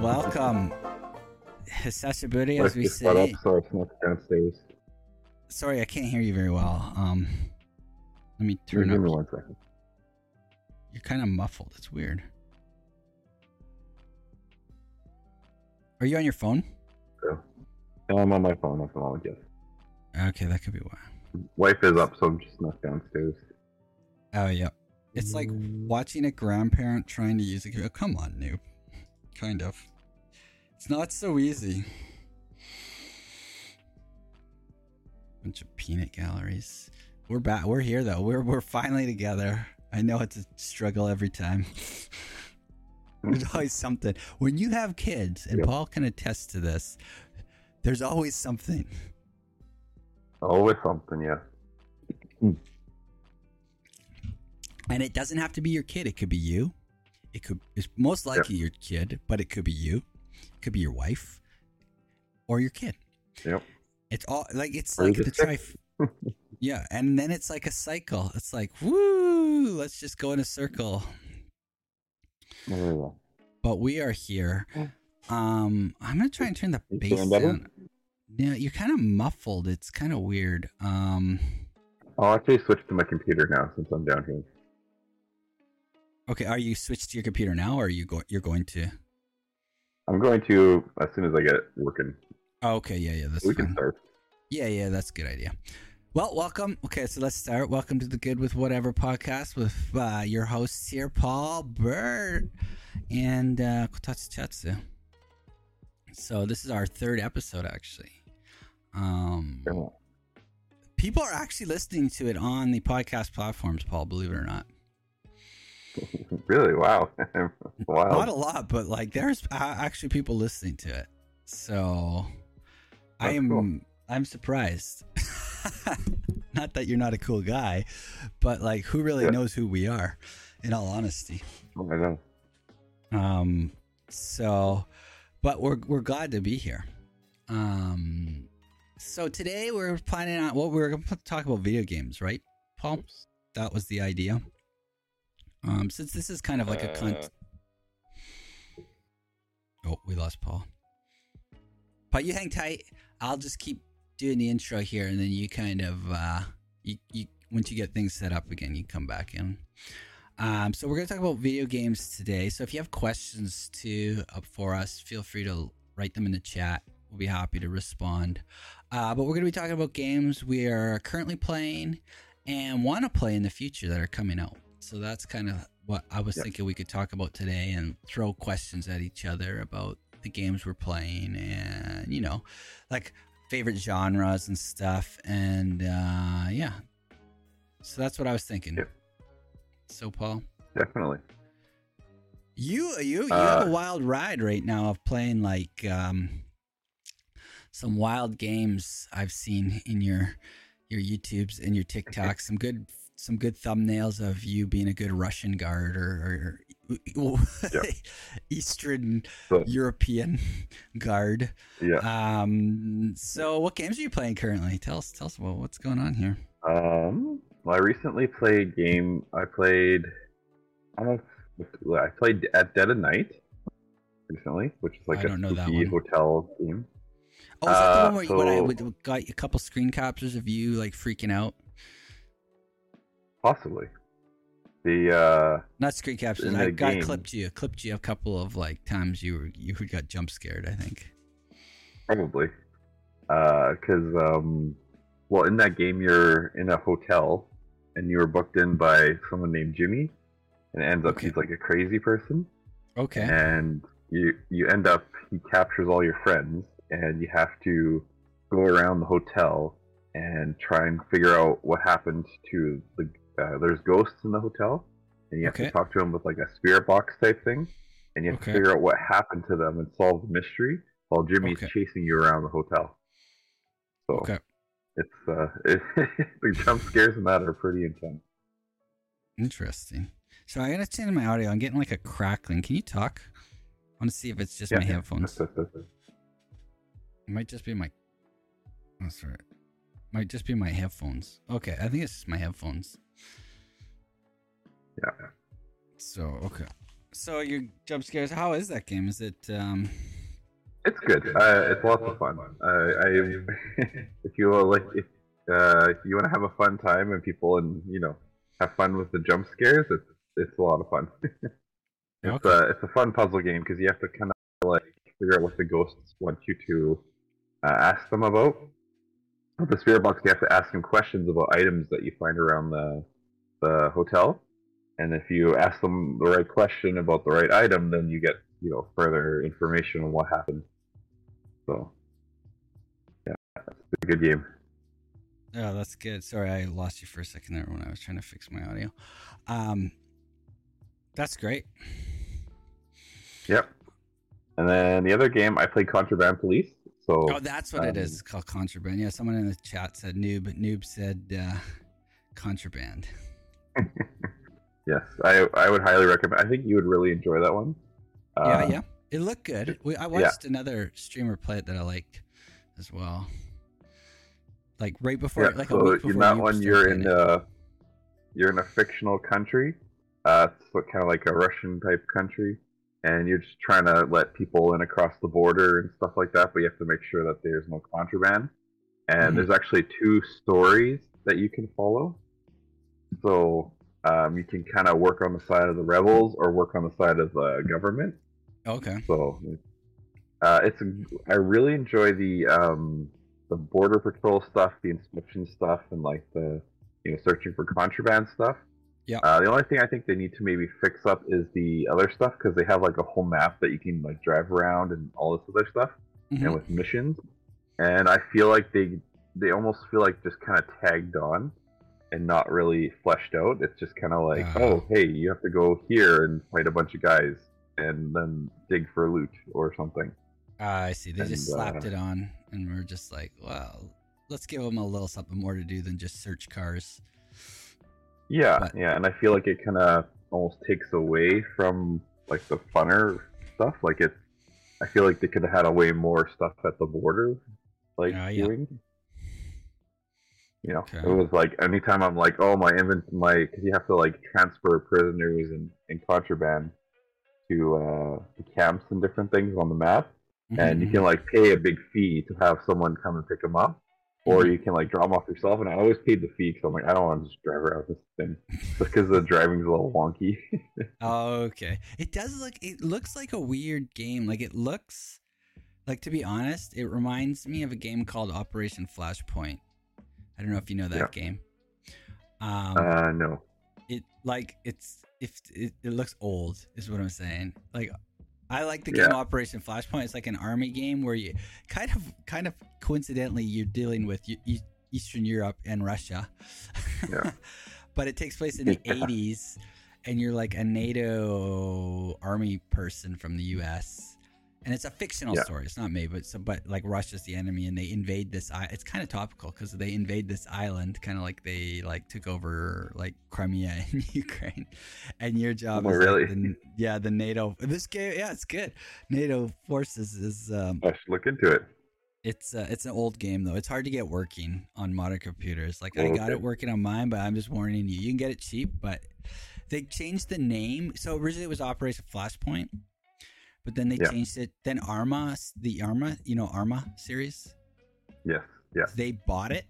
welcome. Hisashiburi, as we say. up so I snuck downstairs. Sorry, I can't hear you very well. Um, let me Give turn me up. one second. You're kind of muffled. It's weird. Are you on your phone? No, I'm on my phone at the moment, yes. Okay, that could be why. Wife is up, so I'm just not downstairs. Oh, yeah. It's like watching a grandparent trying to use a. Come on, noob. Kind of. It's not so easy. Bunch of peanut galleries. We're back. We're here though. We're we're finally together. I know it's a struggle every time. there's always something. When you have kids, and Yeah. Paul can attest to this, there's always something. Always something, yeah. And it doesn't have to be your kid. It could be you. It could it's most likely your kid, but it could be you. It could be your wife or your kid. Yep. It's all like it's Or like the trif. yeah, and then it's like a cycle. It's like woo, let's just go in a circle. But we are here. Um, I'm gonna try and turn the bass better? down. Yeah, you're kind of muffled. It's kind of weird. Um, I'll actually switch to my computer now since I'm down here. okay, are you switched to your computer now, or are you go? You're going to? I'm going to as soon as I get it working. Oh, okay, yeah, yeah, that's we fine. can start. Yeah, yeah, that's a good idea. Well, welcome. Okay, so let's start. Welcome to the Good with Whatever podcast with uh, your hosts here, Paul Bird and uh, Kotatsu Chatsu. So this is our third episode, actually. Um, people are actually listening to it on the podcast platforms, Paul. Believe it or not, really? Wow. wow. not a lot, but like there's uh, actually people listening to it. So I am cool. I'm surprised. not that you're not a cool guy, but like who really Yeah. knows who we are? In all honesty. Oh my god. Um. So, but we're we're glad to be here. Um. So today we're planning on what we're going to talk about video games, right, Paul? That was the idea. Um. Since this is kind of like a con- Uh, Oh, we lost Paul. But you hang tight. I'll just keep doing the intro here, and then you kind of uh, you you once you get things set up again, you come back in. Um, so we're gonna talk about video games today. So if you have questions to up for us, feel free to write them in the chat. We'll be happy to respond. Uh, but we're gonna be talking about games we are currently playing and want to play in the future that are coming out. So that's kind of what I was Yep. thinking we could talk about today and throw questions at each other about the games we're playing and you know, like favorite genres and stuff. And uh, yeah, so that's what I was thinking. Yep. So Paul, Definitely. you you you have a Uh, wild ride right now of playing like um, some wild games I've seen in your your YouTubes and your TikToks. Some good some good thumbnails of you being a good Russian guard or, or Yeah. Eastern So, European guard. yeah. Um, so what games are you playing currently? Tell us tell us about what's going on here. Um, well, I recently played game. I played. I don't know. I played at Dead of Night recently, which is like I a don't know that spooky hotel game. Oh, is that the Uh, one where you, when I would, got a couple screen captures of you like freaking out? Possibly. The uh, Not screen captures. I got game. clipped you. Clipped you a couple of like times you were you got jump scared. I think. probably, because um, well, in that game you're in a hotel, and you were booked in by someone named Jimmy, and it ends up Okay. he's like a crazy person, Okay. and you you end up he captures all your friends, and you have to go around the hotel and try and figure out what happened to the uh, there's ghosts in the hotel and you have Okay. to talk to them with like a spirit box type thing and you have Okay. to figure out what happened to them and solve the mystery while jimmy's Okay. chasing you around the hotel so Okay. it's uh it, the jump scares in that are pretty intense Interesting. So I'm gonna my audio. I'm getting like a crackling. Can you talk? I want to see if it's just Yeah, my headphones. Might just be my. Oh, sorry. Might just be my headphones. Okay, I think it's my headphones. yeah So okay. So your jump scares. How is that game? Is it? um It's good. Uh, it's lots of fun. Uh, I if you like if uh, if you want to have a fun time and people and you know have fun with the jump scares, it's it's a lot of fun. it's Okay. a it's a fun puzzle game because you have to kind of like figure out what the ghosts want you to uh, ask them about. With the spirit box, you have to ask them questions about items that you find around the the hotel, and if you ask them the right question about the right item, then you get you know further information on what happened. So, yeah, it's a good game. Oh, that's good. Sorry, I lost you for a second there when I was trying to fix my audio. Um, that's great. Yep. And then the other game, I played Contraband Police. So Oh, that's what it is. um, It's called contraband. Yeah, someone in the chat said noob. Noob said uh, contraband. yes, I I would highly recommend. I think you would really enjoy that one. yeah, Um, yeah. It looked good. We, I watched another streamer play it that I liked as well. Like right before, Yeah, like a so week before. that one, you're in a you're in a fictional country. Uh, it's kind of like a Russian type country, and you're just trying to let people in across the border and stuff like that. But you have to make sure that there's no contraband. And Mhm. there's actually two stories that you can follow. So um, you can kind of work on the side of the rebels or work on the side of the government. Okay. So uh, it's I really enjoy the um, the border patrol stuff, the inspection stuff, and like the you know searching for contraband stuff. Yeah. Uh, the only thing I think they need to maybe fix up is the other stuff because they have like a whole map that you can like drive around and all this other stuff, Mhm. and with missions. And I feel like they they almost feel like just kind of tagged on and not really fleshed out. It's just kind of like, Uh. oh, hey, you have to go here and fight a bunch of guys and then dig for loot or something. Ah, I see. They just slapped uh, it on, and we're just like, well, let's give them a little something more to do than just search cars. Yeah, But- yeah, and I feel like it kind of almost takes away from like the funner stuff. Like it's, I feel like they could have had a way more stuff at the border, like Ah, yeah. doing. You know, Okay. it was like anytime I'm like, oh my invent my, because you have to like transfer prisoners and, and contraband to uh, the camps and different things on the map, and you Mhm. can like pay a big fee to have someone come and pick them up, or Mhm. you can like drop them off yourself. And I always paid the fee because I'm like, I don't want to just drive around this thing because the driving's a little wonky. Oh, okay. It does look. It looks like a weird game. Like it looks. Like to be honest, it reminds me of a game called Operation Flashpoint. I don't know if you know that Yeah. game. Um, uh, no. it like it's if it, it looks old is what I'm saying. Like I like the Yeah. game Operation Flashpoint. It's like an army game where you kind of kind of coincidentally you're dealing with Eastern Europe and Russia. Yeah. but it takes place in the Yeah. 80s and you're like a NATO army person from the US. And it's a fictional Yeah. story. It's not me, but so, but like Russia's the enemy, and they invade this. I- It's kind of topical because they invade this island, kind of like they like took over like Crimea in Ukraine, and your job Oh, is really? like the, yeah the NATO. This game, yeah, it's good. NATO forces is um, I should look into it. it's uh, it's an old game though. It's hard to get working on modern computers. Like I Oh, got okay. it working on mine, but I'm just warning you. You can get it cheap, but they changed the name. So originally it was Operation Flashpoint, but then they Yeah. changed it. Then Arma, the Arma, you know Arma series, Yes. Yeah. they bought it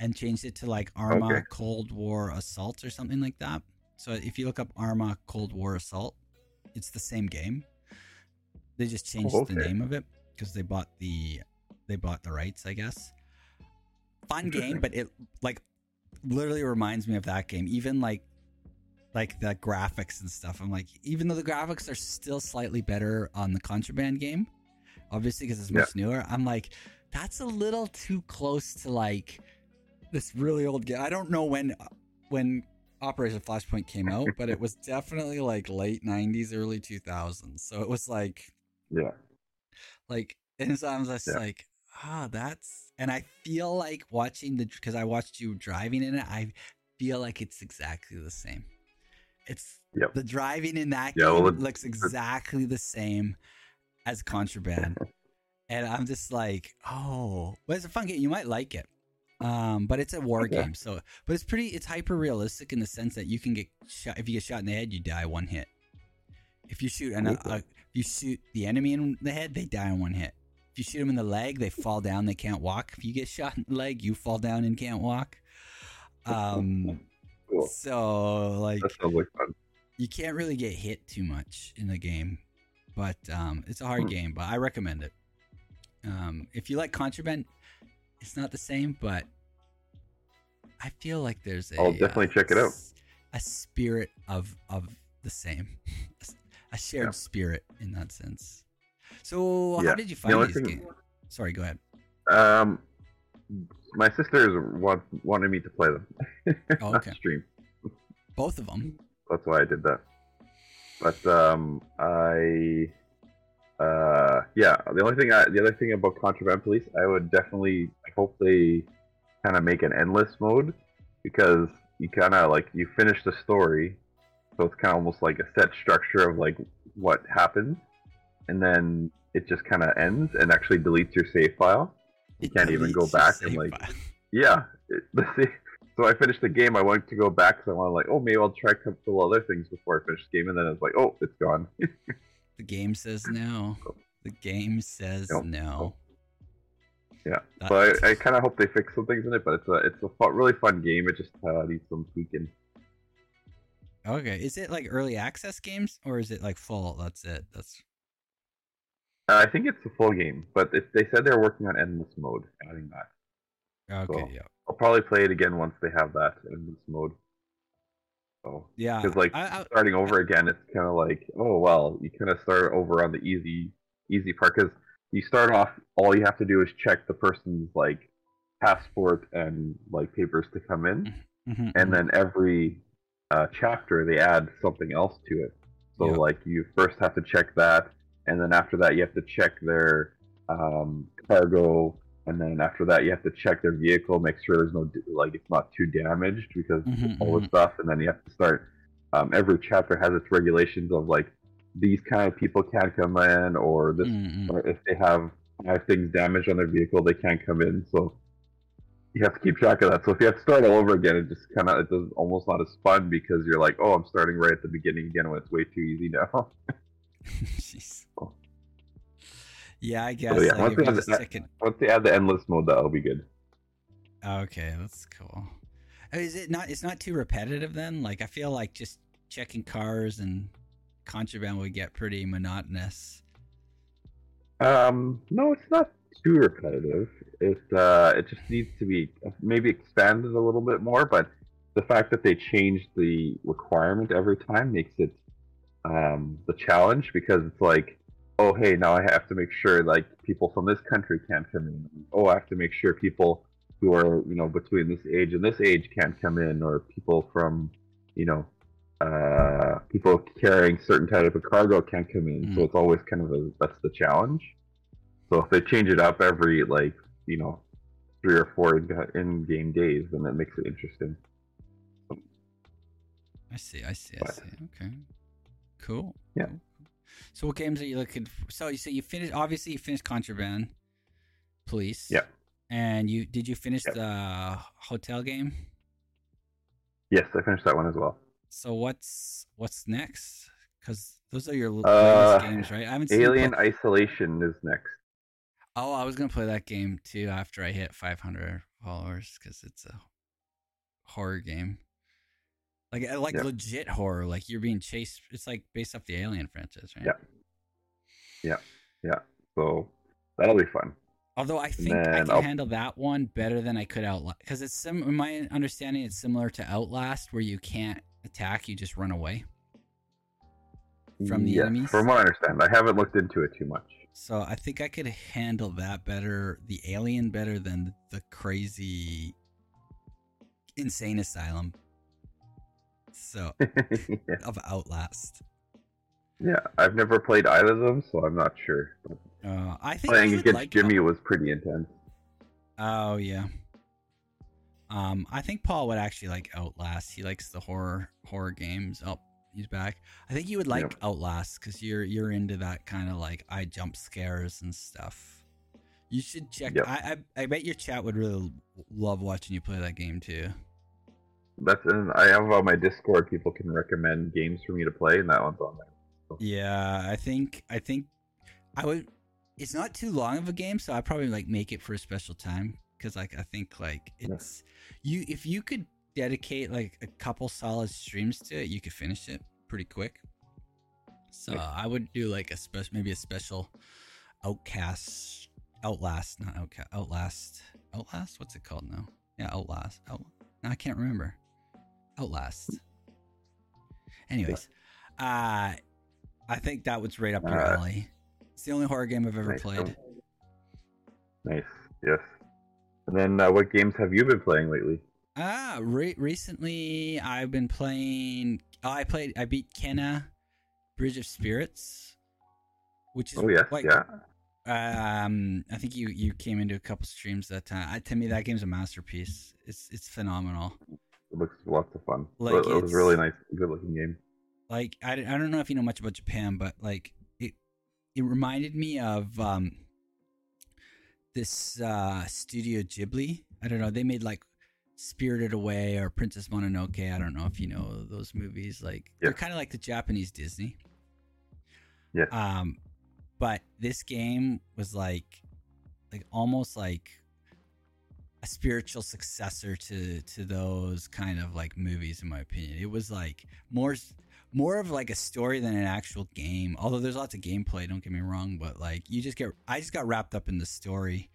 and changed it to like Arma Okay. Cold War Assault or something like that. So if you look up Arma Cold War Assault, it's the same game. They just oh, changed Oh, the name of it because they bought the they bought the rights, I guess. Fun game, but it like literally reminds me of that game. Even like like the graphics and stuff. I'm like, even though the graphics are still slightly better on the Contraband game, obviously because it's much newer. I'm like, that's a little too close to like this really old game. I don't know when when Operation Flashpoint came out, but it was definitely like late '90s, early 2000s. So it was like Yeah. like and so I was just Yeah. like, ah, that's and I feel like watching the because I watched you driving in it. I feel like it's exactly the same. It's Yep. the driving in that Yeah, game well, looks exactly the same as Contraband, and I'm just like, oh, but it's a fun game. You might like it. Um, but it's a war Okay. game, so but it's pretty. It's hyper realistic in the sense that you can get shot if you get shot in the head, you die one hit. If you shoot an, uh, if you shoot the enemy in the head, they die in one hit. If you shoot them in the leg, they fall down. They can't walk. If you get shot in the leg, you fall down and can't walk. Um, Cool. so like That sounds like fun. you can't really get hit too much in the game, but um, it's a hard Hmm. game. But I recommend it. Um, if you like Contraband, it's not the same, but I feel like there's a I'll definitely check it out. A spirit of of the same, a shared Yeah. spirit in that sense. So how did you The find only these thing- games? Sorry, go ahead. Um, my sisters want, wanted me to play them. Oh, on okay. stream. Both of them. That's why I did that. But um, I, uh, yeah. The only thing I, the other thing about Contraband Police, I would definitely I hope they kind of make an endless mode because you kind of like you finish the story, so it's kind of almost like a set structure of like what happens, and then it just kind of ends and actually deletes your save file. You can't even go back and like file. yeah. It, the sa- so I finished the game. I wanted to go back because I wanted like, oh, maybe I'll try a couple other things before I finish the game, and then it's like, oh, it's gone. The game says no. The game says Nope. no. Yeah. That- so I, I kind of hope they fix some things in it, but it's a it's a fu- really fun game. It just uh, needs some tweaking. Okay, is it like early access games or is it like full? That's it. That's I think it's a full game, but they said they're working on endless mode, adding that. okay. Cool. Yeah, I'll probably play it again once they have that endless mode. So yeah. because like I, I, starting over again, it's kind of like, oh well, you kind of start over on the easy, easy part because you start off. All you have to do is check the person's like passport and like papers to come in, mhm, and mhm. then every uh, chapter they add something else to it. So Yeah. like you first have to check that, and then after that you have to check their um, cargo, and then after that you have to check their vehicle, make sure there's no like it's not too damaged because Mhm, all the stuff, and then you have to start. Um, every chapter has its regulations of like these kind of people can't come in, or this, Mm, mm. or if they have five things damaged on their vehicle, they can't come in. So you have to keep track of that. So if you have to start all over again, it just kind of it does almost not as fun because you're like, oh, I'm starting right at the beginning again when it's way too easy now. Jeez. Yeah, I guess. Oh. yeah, like, once they you have just that- check it- Once they add the endless mode, that'll be good. Okay, that's cool. Uh, Is it not? It's not too repetitive then. Like I feel like just checking cars and contraband would get pretty monotonous. Um, no, it's not too repetitive. It uh, it just needs to be maybe expanded a little bit more. But the fact that they change the requirement every time makes it um, the challenge because it's like, oh hey, now I have to make sure like people from this country can't come in. Oh, I have to make sure people who are you know between this age and this age can't come in, or people from you know uh, people carrying certain type of cargo can't come in. So Mhm. it's always kind of a that's the challenge. So if they change it up every like you know three or four in game days, then that makes it interesting. I see. I see. I But- see. Okay. Cool. Yeah. So what games are you looking for? So you say you finished. Obviously, you finished Contraband, Police. Yeah. And you did you finish Yeah. the hotel game? Yes, I finished that one as well. So what's what's next? Because those are your Uh, games, right? I haven't seen Alien Isolation is next. Oh, I was gonna play that game too after I hit 500 followers because it's a horror game. Like eh, like Yeah. legit horror. Like you're being chased. It's like based off the Alien franchise, right? Yeah. Yeah, yeah. So that'll be fun. Although I think I can I'll- handle that one better than I could Outlast because it's sim. In my understanding, it's similar to Outlast where you can't attack, you just run away. From the Yes, enemies? From what I understand, I haven't looked into it too much. So I think I could handle that better, the Alien better than the crazy insane asylum. So yeah. of Outlast. yeah, I've never played either of them, so I'm not sure. Uh, I think playing against like Jimmy was pretty intense. Oh yeah. Um, I think Paul would actually like Outlast. He likes the horror horror games. Oh, he's back. I think you would like Yep. Outlast because you're you're into that kind of like eye jump scares and stuff. You should check. Yep. I, I I bet your chat would really love watching you play that game too. That's and I have on my Discord. People can recommend games for me to play, and that one's on there. Yeah, I think I think I would. It's not too long of a game, so I probably like make it for a special time because like I think like it's you if you could dedicate like a couple solid streams to it, you could finish it pretty quick. So Yeah. I would do like a special, maybe a special Outcast, Outlast, not Outcast, Outlast, Outlast. What's it called now? Yeah, Outlast. Out. I can't remember. Outlast. Anyways, uh, I think that was right up your Uh, alley. It's the only horror game I've ever Nice. played. Nice. Yes. And then, uh, what games have you been playing lately? Ah, re- recently I've been playing. Oh, I played. I beat Kenna, Bridge of Spirits, which is Oh yes, like, yeah. Um, I think you you came into a couple streams that time. I, to me, that game's a masterpiece. It's it's phenomenal. It looks lots of fun. Like, it, was a really nice, good looking game. Like I, I don't know if you know much about Japan, but like it it reminded me of um this uh Studio Ghibli. I don't know. They made like Spirited Away or Princess Mononoke. I don't know if you know those movies. Like they're kind of like the Japanese Disney. Yes. Um, but this game was like, like almost like a spiritual successor to to those kind of like movies, in my opinion. It was like more more of like a story than an actual game. Although there's lots of gameplay, don't get me wrong, but like you just get, I just got wrapped up in the story,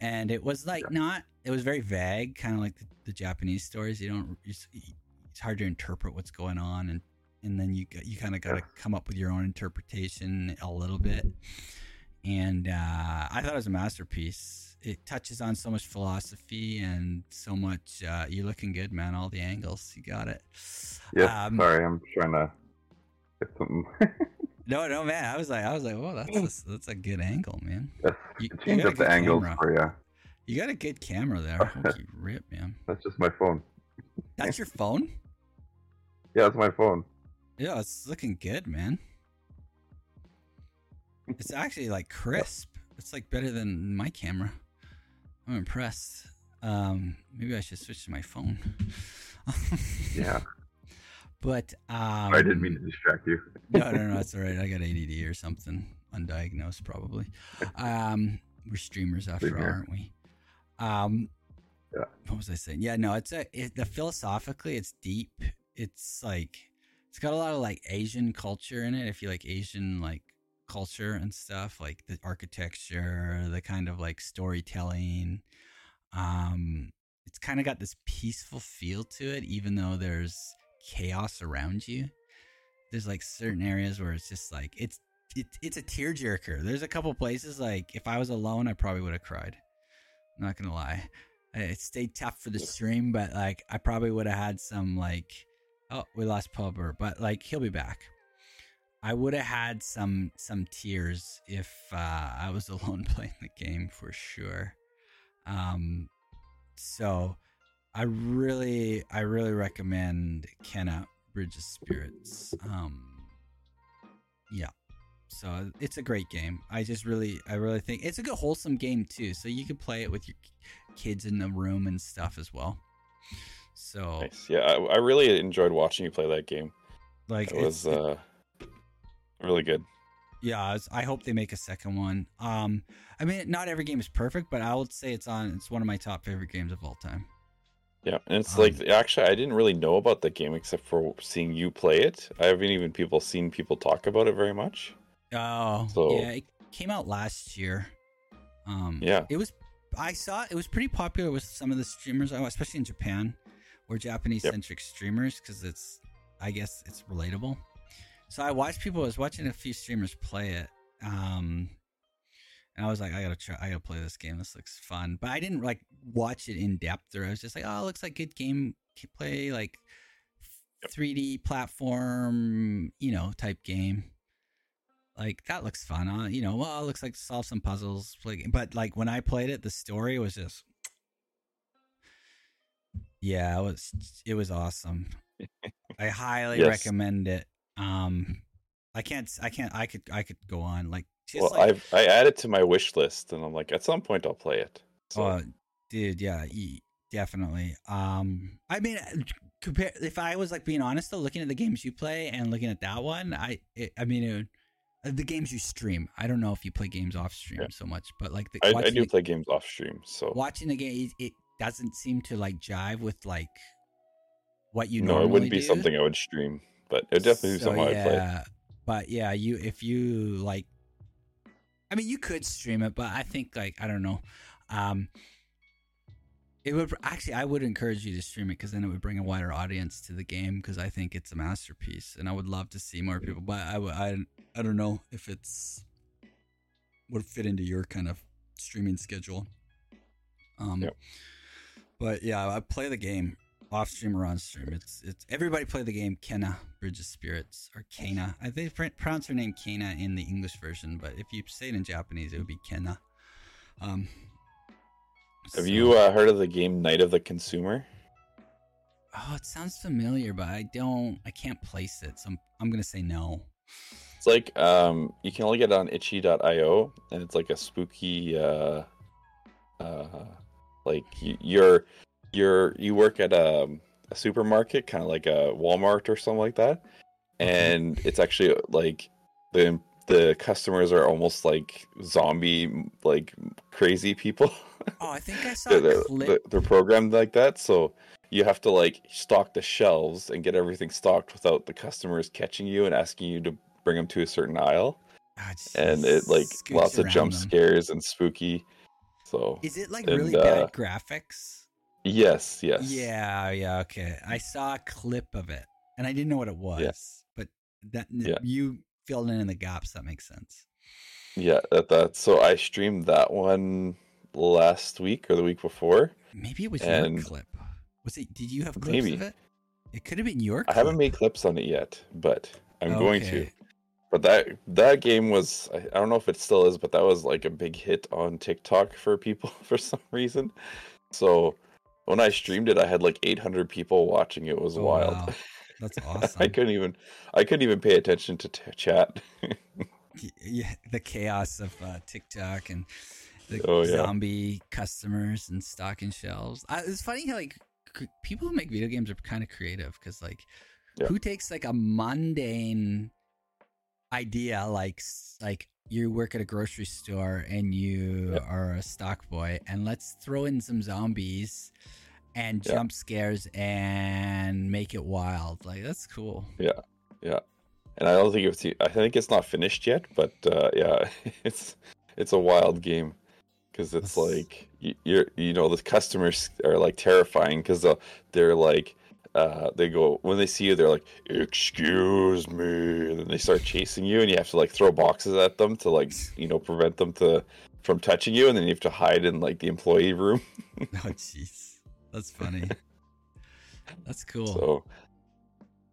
and it was like not, it was very vague, kind of like the, the Japanese stories. You don't, you, it's hard to interpret what's going on, and and then you got- you kind of got to come up with your own interpretation a little bit. And uh, I thought it was a masterpiece. It touches on so much philosophy and so much. Uh, you're looking good, man. All the angles, you got it. Yes. Um, sorry, I'm trying to get something. No, no, man. I was like, I was like, whoa, that's a, that's a good angle, man. yes. You- change up the angles camera. for you. You got a good camera there. Holy rip, man. That's just my phone. That's your phone? Yeah, that's my phone. Yeah, it's looking good, man. It's actually like crisp. It's like better than my camera. I'm impressed. Um, maybe I should switch to my phone. Yeah. But um, I didn't mean to distract you. no, no, no, it's all right. I got ADD or something, undiagnosed probably. Um, we're streamers after all, aren't we? Um, Yeah. What was I saying? Yeah, no, it's a it, the philosophically, it's deep. It's like it's got a lot of like Asian culture in it. If you like Asian like culture and stuff, like the architecture, the kind of like storytelling. Um, it's kind of got this peaceful feel to it, even though there's chaos around you there's like certain areas where it's just like it's it, it's a tearjerker. There's a couple places like if I was alone, I probably would have cried. I'm not gonna lie, it stayed tough for the stream, but like I probably would have had some like oh we lost Pulver, but like he'll be back. I would have had some some tears if uh, I was alone playing the game for sure. Um, so I really I really recommend Kenna Bridge of Spirits. Um, yeah, so it's a great game. I just really I really think it's a good wholesome game too. So you could play it with your kids in the room and stuff as well. So Nice. Yeah, I, I really enjoyed watching you play that game. like It was uh, really good. yeah it's, i hope they make a second one um i mean not every game is perfect but i would say it's on it's one of my top favorite games of all time Yeah, and it's Um, like actually I didn't really know about the game except for seeing you play it. I haven't even people seen people talk about it very much. oh So- yeah it came out last year um Yeah. it was i saw it was pretty popular with some of the streamers especially in japan or japanese centric streamers because it's i guess it's relatable so i watched people i was watching a few streamers play it um and I was like, I gotta try, I gotta play this game. This looks fun, but I didn't like watch it in depth. Or I was just like, oh, it looks like good game play, like 3D platform, you know, type game. Like that looks fun. Uh, you know, well, it looks like solve some puzzles. Like, but like when I played it, the story was just, yeah, it was it was awesome. I highly Yes. recommend it. Um, I can't, I can't, I could, I could go on like just well, like I've I added to my wish list, and I'm like, at some point I'll play it. So Oh, dude, yeah, definitely. Um, I mean, compare if I was like being honest though, looking at the games you play and looking at that one, I it, I mean it uh, the games you stream. I don't know if you play games off stream Yeah. so much, but like the, I, I do the- play games off stream, so watching the game, it, it doesn't seem to like jive with like what you no, it wouldn't be do. something I would stream, but it would definitely be So, something I'd play. yeah, But yeah, you if you like, I mean, you could stream it, but I think like I don't know. Um, it would actually I would encourage you to stream it because then it would bring a wider audience to the game because I think it's a masterpiece and I would love to see more people. But I I I don't know if it's would fit into your kind of streaming schedule. Um, Yep. but yeah, I play the game off stream or on stream. It's it's everybody play the game. Kenna Bridge of Spirits or Kana. I think they pronounce her name Kena in the English version, but if you say it in Japanese, it would be Kenna. Um, Have so- you uh, heard of the game Night of the Consumer? Oh, it sounds familiar, but I don't. I can't place it, so I'm, I'm gonna say no. It's like um, you can only get it on itch.io, and it's like a spooky, uh, uh, like you, you're you're you work at a, a supermarket, kind of like a Walmart or something like that, and it's actually like the the customers are almost like zombie, like crazy people. Oh, I think I saw they're, they're, they're- programmed like that so you have to like stock the shelves and get everything stocked without the customers catching you and asking you to bring them to a certain aisle Ah, and it like lots of jump them. scares and spooky so Is it like and, really uh, bad graphics? Yes yes Yeah, yeah, okay. I saw a clip of it, and I didn't know what it was, but that Yeah. you filled in in the gaps. That makes sense. yeah that, that so i streamed that one last week or the week before Maybe it was And- your clip. Was it? Did you have clips Maybe. of it? It could have been your. i haven't made clips on it yet but i'm going to But that that game was I, I don't know if it still is, but that was like a big hit on TikTok for people for some reason. So when I streamed it, I had like 800 people watching. It was Oh, wild. wow. That's awesome. I couldn't even I couldn't even pay attention to t- chat. Yeah, the chaos of uh, TikTok and the Oh, yeah. zombie customers and stocking shelves. I, it's funny how like c- people who make video games are kind of creative because like Yeah. who takes like a mundane idea like like you work at a grocery store and you Yeah. are a stock boy and let's throw in some zombies and Yeah. jump scares and make it wild like that's cool Yeah. Yeah. and I don't think it's I think it's not finished yet, but uh, yeah, it's it's a wild game because it's That's- like y- you're you know the customers are like terrifying because they're like uh, they go when they see you they're like excuse me and then they start chasing you and you have to like throw boxes at them to like you know prevent them to from touching you and then you have to hide in like the employee room. Oh jeez. That's funny. That's cool. So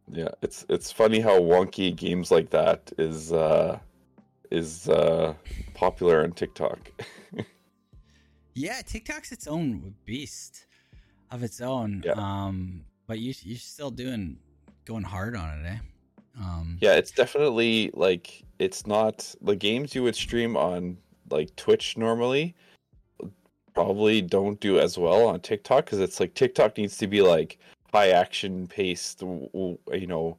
yeah it's it's funny how wonky games like that is uh is uh popular on tiktok. Yeah, TikTok's its own beast of its own. Yeah. Um, but you you're still doing going hard on it, eh? Um, yeah it's definitely like it's not the games you would stream on like twitch normally probably don't do as well on tiktok because it's like tiktok needs to be like high action paced you know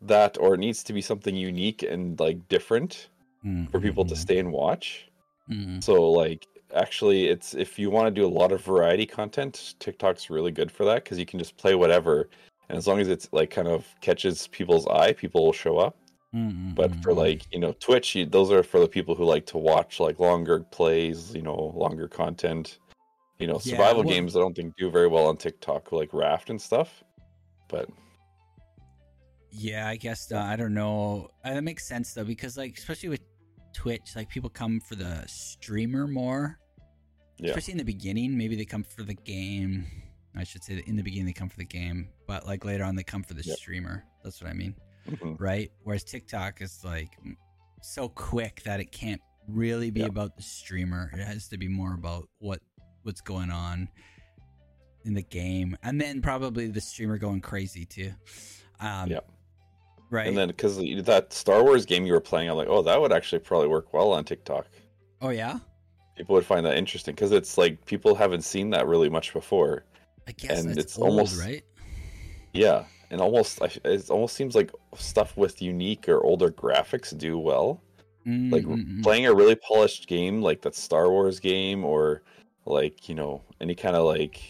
that or it needs to be something unique and like different mm, for people to mm, stay and watch mm. So like actually it's if you want to do a lot of variety content, TikTok's really good for that because you can just play whatever. And as long as it's like kind of catches people's eye, people will show up. Mm, mm, But for mm. like, you know, Twitch, you, those are for the people who like to watch like longer plays, you know, longer content. You know, Yeah, survival well- games I don't think do very well on TikTok, like Raft and stuff. But Yeah, I guess uh, I don't know. Uh, that makes sense though, because like especially with Twitch, like people come for the streamer more. Yeah. Especially in the beginning, maybe they come for the game. I should say that in the beginning they come for the game, but like later on they come for the Yep. streamer. That's what I mean, mhm, right? Whereas TikTok is like so quick that it can't really be Yeah. about the streamer. It has to be more about what what's going on in the game, and then probably the streamer going crazy too. Um, Yeah. Right. and then because that Star Wars game you were playing, I'm like, oh, that would actually probably work well on TikTok. oh yeah. People would find that interesting because it's like people haven't seen that really much before. I guess And it's, old, almost- right. Yeah, and almost it almost seems like stuff with unique or older graphics do well. Mm, like Mm-mm-mm. playing a really polished game like that Star Wars game or like you know any kind of like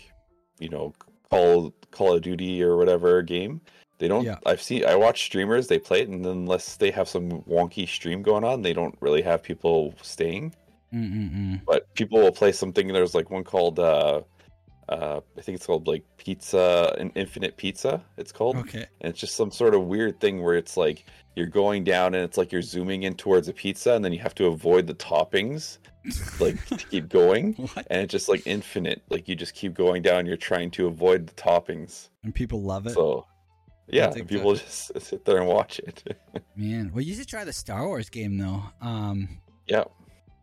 you know Call Call of Duty or whatever game. They don't. Yeah. I've seen. I watch streamers. They play it, and unless they have some wonky stream going on, they don't really have people staying. Mm-mm-mm. but people will play something there's like one called uh uh i think it's called like pizza an infinite pizza it's called Okay. and it's just some sort of weird thing where it's like you're going down and it's like you're zooming in towards a pizza and then you have to avoid the toppings like to keep going What? and it's just like infinite like you just keep going down you're trying to avoid the toppings And people love it. so yeah people just sit there and watch it Man, well, you should try the Star Wars game though. Um, yeah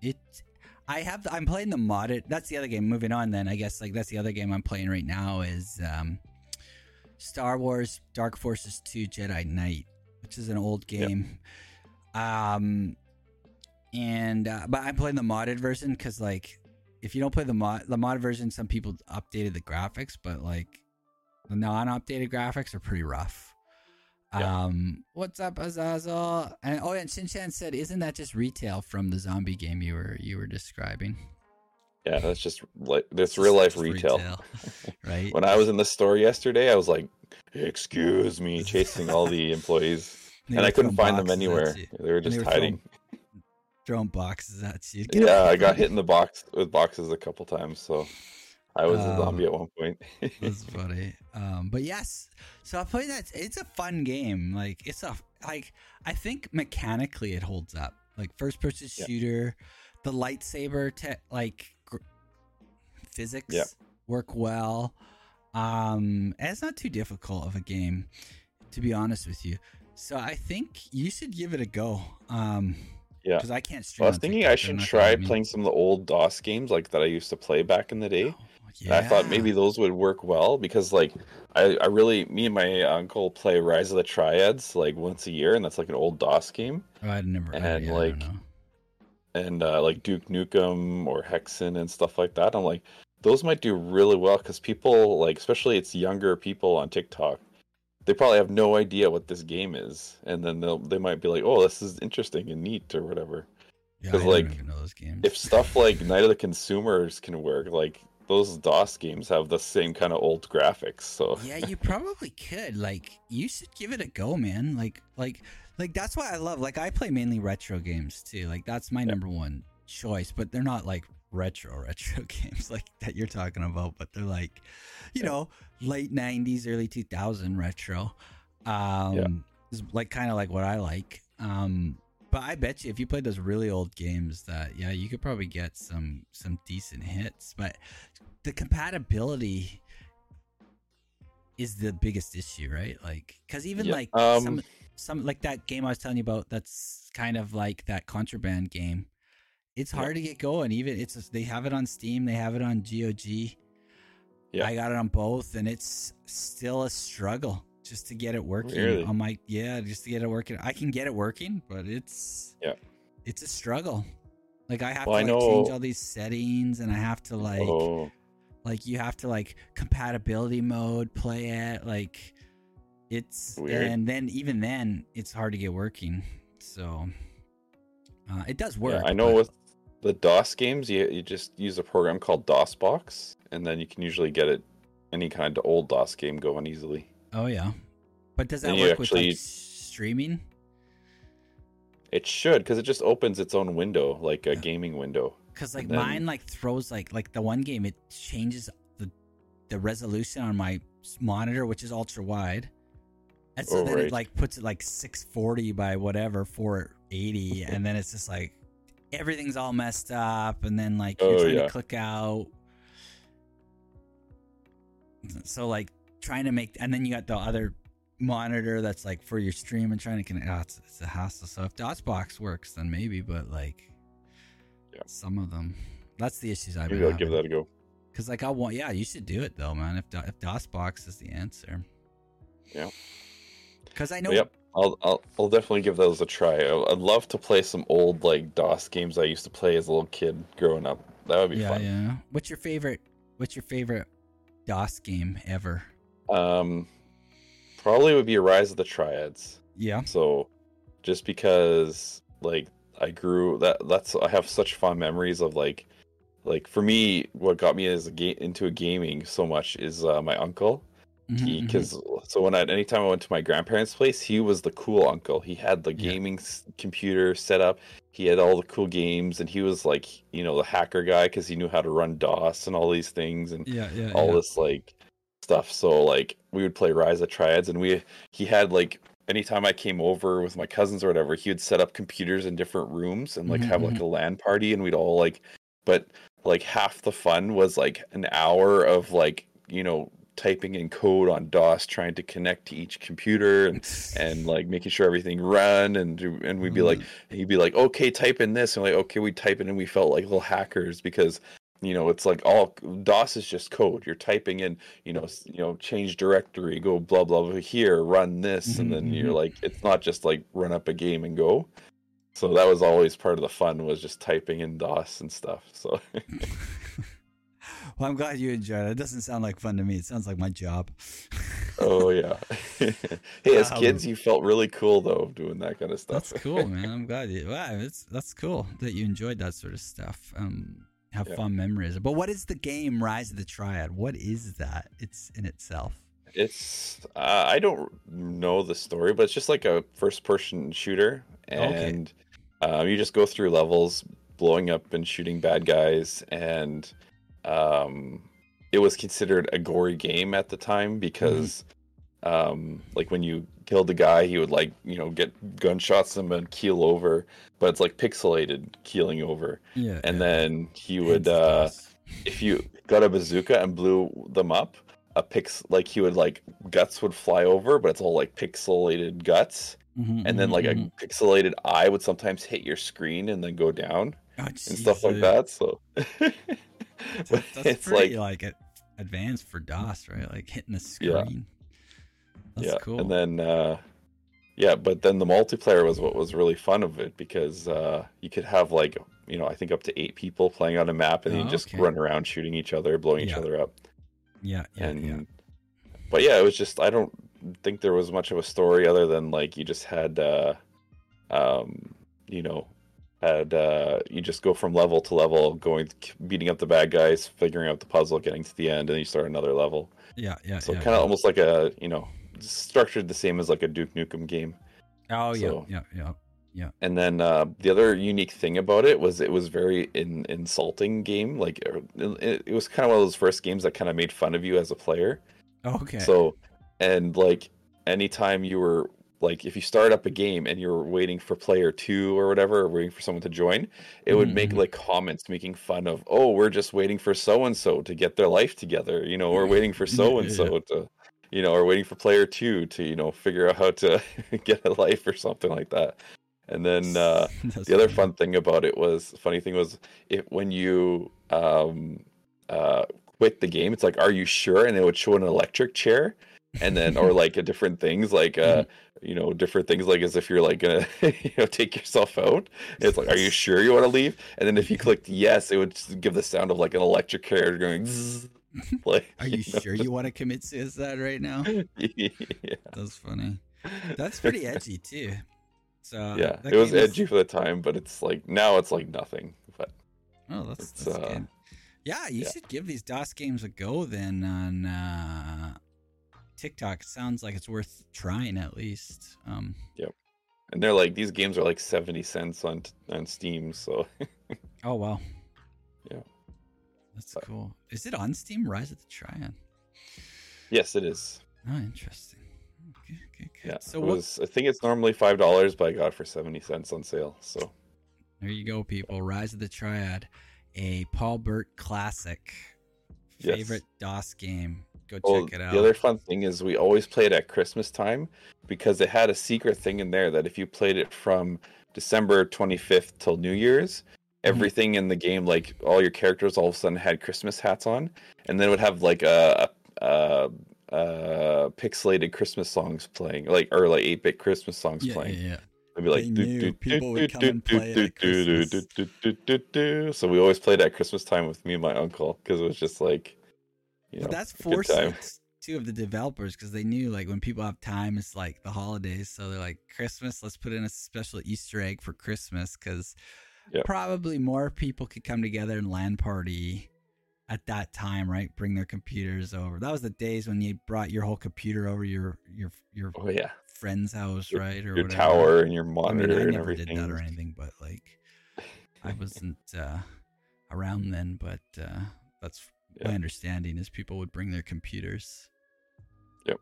it, I have. I'm playing the modded. That's the other game. Moving on, then I guess like that's the other game I'm playing right now is um, Star Wars Dark Forces Two Jedi Knight, which is an old Yep. game. Um, and uh, but I'm playing the modded version because like if you don't play the mod the modded version, some people updated the graphics, but like the non-updated graphics are pretty rough. Yeah. Um, what's up, Azazel? And oh, and Shinchan said, "Isn't that just retail from the zombie game you were you were describing?" yeah that's just like this real life Just retail right? when I was in the store yesterday, I was like, "Excuse me," chasing all the employees, They and I couldn't find them anywhere. They were just were hiding. Throwing boxes at you. Yeah, I got hit in the box with boxes a couple times, so I was a Um, zombie at one point. That's funny. Um, but yes, so I played that. It's a fun game. Like it's a like I think mechanically it holds up. Like first person Yeah. shooter, the lightsaber te- like gr- physics Yeah. work well. Um, and it's not too difficult of a game, to be honest with you. So I think you should give it a go. Um, Yeah. because I can't stream. Well, I was thinking TikTok, I should try playing some of the old DOS games like that I used to play back in the day. Oh, And I thought maybe those would work well because like I, I really me and my uncle play Rise of the Triads like once a year and that's like an old DOS game. Oh, I'd never. I, and, yeah, like, and uh, like Duke Nukem or Hexen and stuff like that. I'm like, those might do really well because people like, especially it's younger people on TikTok, they probably have no idea what this game is, and then they'll they might be like, oh, this is interesting and neat or whatever. Yeah, 'cause, I don't like, know those games. If stuff like Night of the Consumers can work, like those DOS games have the same kind of old graphics. So yeah, you probably could. Like, you should give it a go, man. Like, like, like that's why I love. Like, I play mainly retro games too. Like, that's my number one choice. But they're not like retro retro games like that you're talking about. But they're like, you know, late '90s, early 2000 retro. Um, Yeah. is like kind of like what I like. Um, but I bet you if you played those really old games, that yeah, you could probably get some some decent hits. But the compatibility is the biggest issue, right? Like, because even Yeah. like Um, some some like that game I was telling you about, that's kind of like that contraband game. It's Yeah. hard to get going. Even it's they have it on Steam, they have it on GOG. Yeah. I got it on both, and it's still a struggle just to get it working Really? I'm like, yeah, just to get it working. I can get it working, but it's Yeah. it's a struggle. Like I have Well, to like change all these settings, and I have to like oh, like you have to like compatibility mode play it like it's Weird. and then even then it's hard to get working so uh, it does work yeah, I know but- with the DOS games, you you just use a program called DOSBox, and then you can usually get it any kind of old DOS game going easily. Oh yeah but does that And you work with like streaming It should, because it just opens its own window, like a Yeah. gaming window. because like then- mine like throws like like the one game it changes the the resolution on my monitor which is ultra wide and so Oh, then it like puts it like 640 by whatever 480 and then it's just like everything's all messed up and then like you're Oh, trying yeah. to click out so like trying to make and then you got the other monitor that's like for your stream and trying to connect oh, it's, it's a hassle so if DOSBox works then maybe but like Yeah. some of them that's the issues I've Maybe I'll give that a go. Because like I want, yeah, you should do it though, man. If if DOSBox is the answer. Yeah. Because I know. Yep, I'll, I'll I'll definitely give those a try. I'd love to play some old like DOS games I used to play as a little kid growing up. That would be Yeah, fun. yeah. What's your favorite? What's your favorite DOS game ever? Um, probably would be a Rise of the Triads. Yeah. So, just because like I grew that that's I have such fond memories of like like for me what got me as a ga- into a gaming so much is uh, my uncle because so when I anytime I went to my grandparents' place, he was the cool uncle. He had the Yeah. gaming s- computer set up. He had all the cool games, and he was like you know the hacker guy because he knew how to run DOS and all these things and yeah, yeah, all yeah. this like stuff. So like we would play Rise of Triads, and we he had like anytime I came over with my cousins or whatever, he would set up computers in different rooms and like Mhm, have like a LAN party, and we'd all like, but like half the fun was like an hour of like you know typing in code on DOS, trying to connect to each computer and and like making sure everything run and and we'd be like Mm-hmm. he'd be like okay type in this and like okay we type it and we felt like little hackers because you know it's like all dos is just code you're typing in you know you know change directory go blah blah blah here run this and Mhm, then you're mhm. like it's not just like run up a game and go so that was always part of the fun was just typing in dos and stuff so well, I'm glad you enjoyed it. It doesn't sound like fun to me. It sounds like my job. oh yeah hey as Um, kids you felt really cool though doing that kind of stuff That's cool, man. I'm glad you. Wow, it's that's cool that you enjoyed that sort of stuff. Um, have Yeah. fun memories. But what is the game Rise of the Triad? What is that? It's in itself. It's uh, I don't know the story, but it's just like a first-person shooter, Okay. and um, you just go through levels, blowing up and shooting bad guys, and um, it was considered a gory game at the time because, um, like when you killed the guy, he would like you know get gunshots him and keel over, but it's like pixelated keeling over, Yeah. and then he would uh, if you got a bazooka and blew them up, a pix like he would like guts would fly over, but it's all like pixelated guts, Mm-hmm, and then like a pixelated eye would sometimes hit your screen and then go down oh, and stuff like that. So That's, that's it's pretty like like, advanced for DOS, right? Like hitting the Yeah. That's yeah, cool. and then uh, yeah, but then the multiplayer was what was really fun of it because uh, you could have like you know I think up to eight people playing on a map and Oh, you just okay. run around shooting each other, blowing each other up. yeah, yeah, and yeah. but yeah it was just i don't think there was much of a story other than like you just had uh um you know had uh you just go from level to level going beating up the bad guys figuring out the puzzle getting to the end and then you start another level Yeah, yeah, so yeah. kind of almost like a you know structured the same as like a duke nukem game Oh, so- yeah, yeah, yeah. and then uh, the other unique thing about it was it was very in, insulting game. Like it, it was kind of one of those first games that kind of made fun of you as a player. Okay. So, and like anytime you were like, if you start up a game and you're waiting for player two or whatever, or waiting for someone to join, it would make Mhm. like comments making fun of, oh, we're just waiting for so and so to get their life together. You know, we're waiting for so and so to, you know, or waiting for player two to, you know, figure out how to get a life or something like that. And then uh, the other funny. fun thing about it was funny thing was if when you um uh quit the game it's like are you sure? And it would show an electric chair and then or like a different things like uh you know different things like as if you're like gonna you know take yourself out. It's like are you sure you want to leave? And then if you clicked yes it would give the sound of like an electric chair going zzz, like Are you know, sure you want to commit suicide right now? yeah, That's funny. That's pretty edgy too. So yeah it was is- edgy for the time but it's like now it's like nothing but Oh, that's, that's uh, good. Yeah, you yeah. should give these DOS games a go then on uh, TikTok. It sounds like it's worth trying at least. Um, yep. and they're like these games are like 70 cents on on steam so oh wow. Yeah. That's But- cool. Is it on Steam? Rise of the Triad. yes it is Oh, interesting. Okay, okay, okay. yeah So what? was i think it's normally five dollars but i got it for 70 cents on sale so There you go, people. Rise of the Triad, a Paul Burt classic. Yes. Favorite DOS game. Go check well, it out. the other fun thing is we always played it at christmas time because it had a secret thing in there that if you played it from december 25th till new year's. Mm-hmm. everything in the game like all your characters all of a sudden had christmas hats on and then it would have like a, a, a, a pixelated christmas songs playing like or like 8-bit christmas songs yeah, playing yeah, yeah. It'd be like do, do, people do, would come and play do, do, do, do, do, do, do. So we always played at Christmas time with me and my uncle because it was just like, you know, But that's a good time. forced. too of the developers because they knew like when people have time, it's like the holidays. So they're like Christmas. Let's put in a special Easter egg for Christmas because Yep. probably more people could come together and LAN party at that time, right? Bring their computers over. That was the days when you brought your whole computer over your your your Oh yeah, friend's house, Your- right? Or your whatever. tower and your I monitor mean, I and never everything. did that or anything, but like, I wasn't uh, around then. But uh, that's my understanding is people would bring their computers. Yep.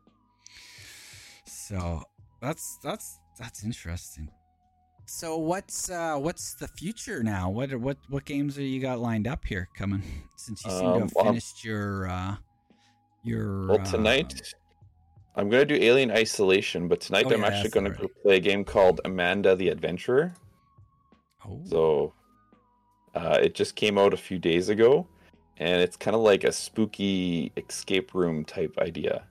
So that's that's that's interesting. So what's uh what's the future now? What what what games are you got lined up here coming? Since you seem to Um, have well, finished your uh your Well, uh, tonight I'm gonna do Alien Isolation, but tonight Oh, I'm yeah, actually gonna right. go play a game called Amanda the Adventurer. oh, So uh, it just came out a few days ago, and it's kind of like a spooky escape room type idea.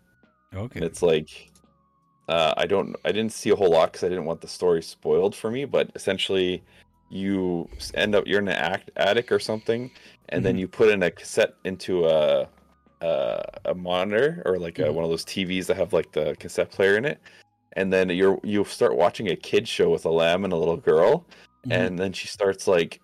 okay. And it's like uh, I don't I didn't see a whole lot because I didn't want the story spoiled for me. But essentially, you end up you're in an act, attic or something, and then Mhm. you put in a cassette into a a, a monitor or like a, Mhm. one of those TVs that have like the cassette player in it. And then you're you start watching a kid show with a lamb and a little girl, Mhm. and then she starts like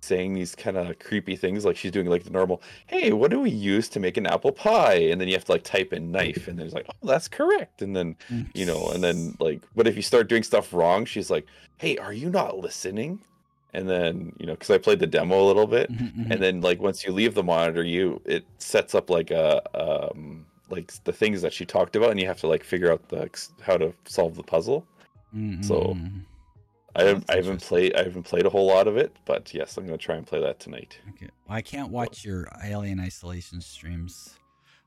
saying these kind of creepy things like she's doing like the normal hey what do we use to make an apple pie? And then you have to like type in knife and then it's like oh that's correct. And then you know and then like but if you start doing stuff wrong she's like hey are you not listening? And then you know because i played the demo a little bit Mhm, mhm. and then like once you leave the monitor you it sets up like a um like the things that she talked about and you have to like figure out the how to solve the puzzle. Mhm, so- mhm. I haven't, I haven't played I haven't played a whole lot of it, but yes, I'm gonna try and play that tonight. Okay. Well, I can't watch your Alien Isolation streams,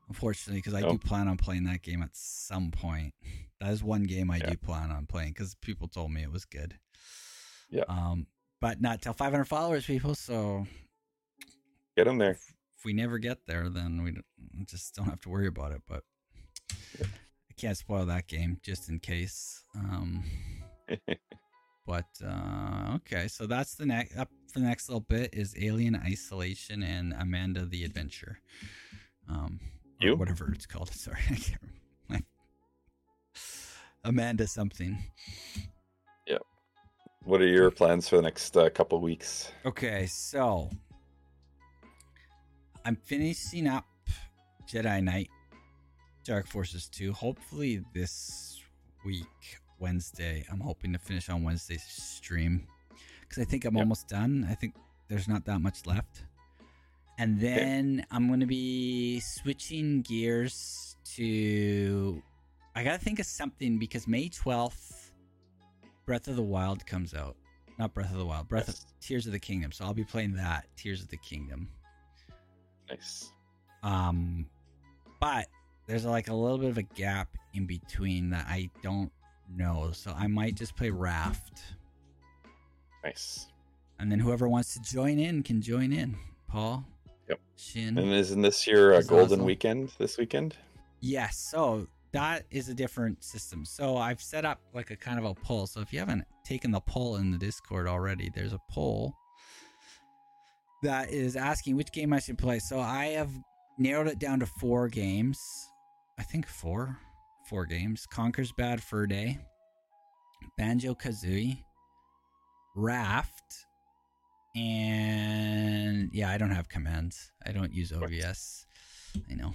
unfortunately, because I do plan on playing that game at some point. That is one game I Yeah. do plan on playing because people told me it was good. Yeah. Um, but not till 500 followers, people. So Get in there. if, if we never get there, then we just don't have to worry about it. But Yeah. I can't spoil that game just in case. Um, but uh, okay, so that's the next up for the next little bit is Alien Isolation and Amanda the Adventure. Um, You? whatever it's called. Sorry, I can't remember. Amanda something. Yeah. What are your plans for the next uh, couple weeks? Okay, so I'm finishing up Jedi Knight Dark Forces 2. Hopefully this week, Wednesday. I'm hoping to finish on Wednesday's stream because I think I'm Yep. almost done. I think there's not that much left. And then I'm going to be switching gears to. I got to think of something because May 12th, Breath of the Wild comes out. Not Breath of the Wild, Breath of Tears of the Kingdom. So I'll be playing that, Tears of the Kingdom. Nice. Um, but there's like a little bit of a gap in between that I don't know. So I might just play Raft, Nice. and then whoever wants to join in can join in. Paul, Yep. Shin, And isn't this your uh, golden awesome. weekend this weekend? yes. So that is a different system. So I've set up like a kind of a poll. So if you haven't taken the poll in the Discord already, there's a poll that is asking which game I should play. So I have narrowed it down to four games. I think four. Four games. Conker's Bad Fur Day, Banjo Kazooie, Raft, and yeah, I don't have commands. I don't use OBS. I know.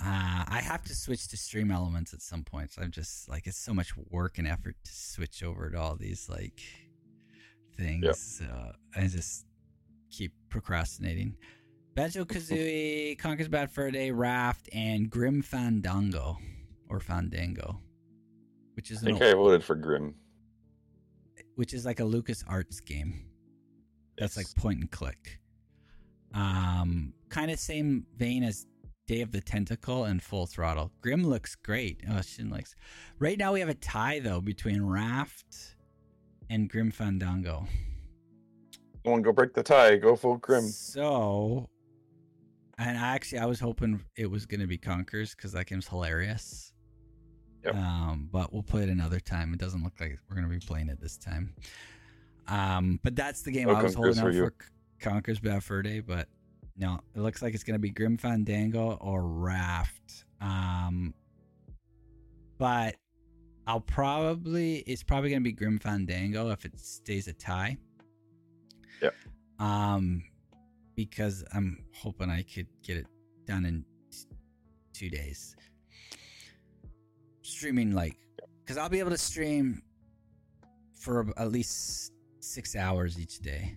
Uh, I have to switch to Stream Elements at some point. So I'm just like, it's so much work and effort to switch over to all these like things. Uh, I just keep procrastinating. Banjo Kazooie, Conker's Bad Fur Day, Raft, and Grim Fandango or Fandango, which is I think old, I voted for Grim. which is like a Lucas Arts game. That's like point and click. Um, kind of same vein as Day of the Tentacle and Full Throttle. Grim looks great. Oh, Shin likes. Right now we have a tie though between Raft and Grim Fandango. Come on, go break the tie. Go full Grim. So, and actually, I was hoping it was going to be Conkers because that game's hilarious. Yep. Um, but we'll play it another time. It doesn't look like we're going to be playing it this time. Um, but that's the game No I was holding for out for Conkers Bad Fur Day, but no, it looks like it's going to be Grim Fandango or Raft. Um, but I'll probably it's probably gonna be Grim Fandango if it stays a tie. Yep. Um, because I'm hoping I could get it done in t- two days. Streaming like, because I'll be able to stream for at least six hours each day.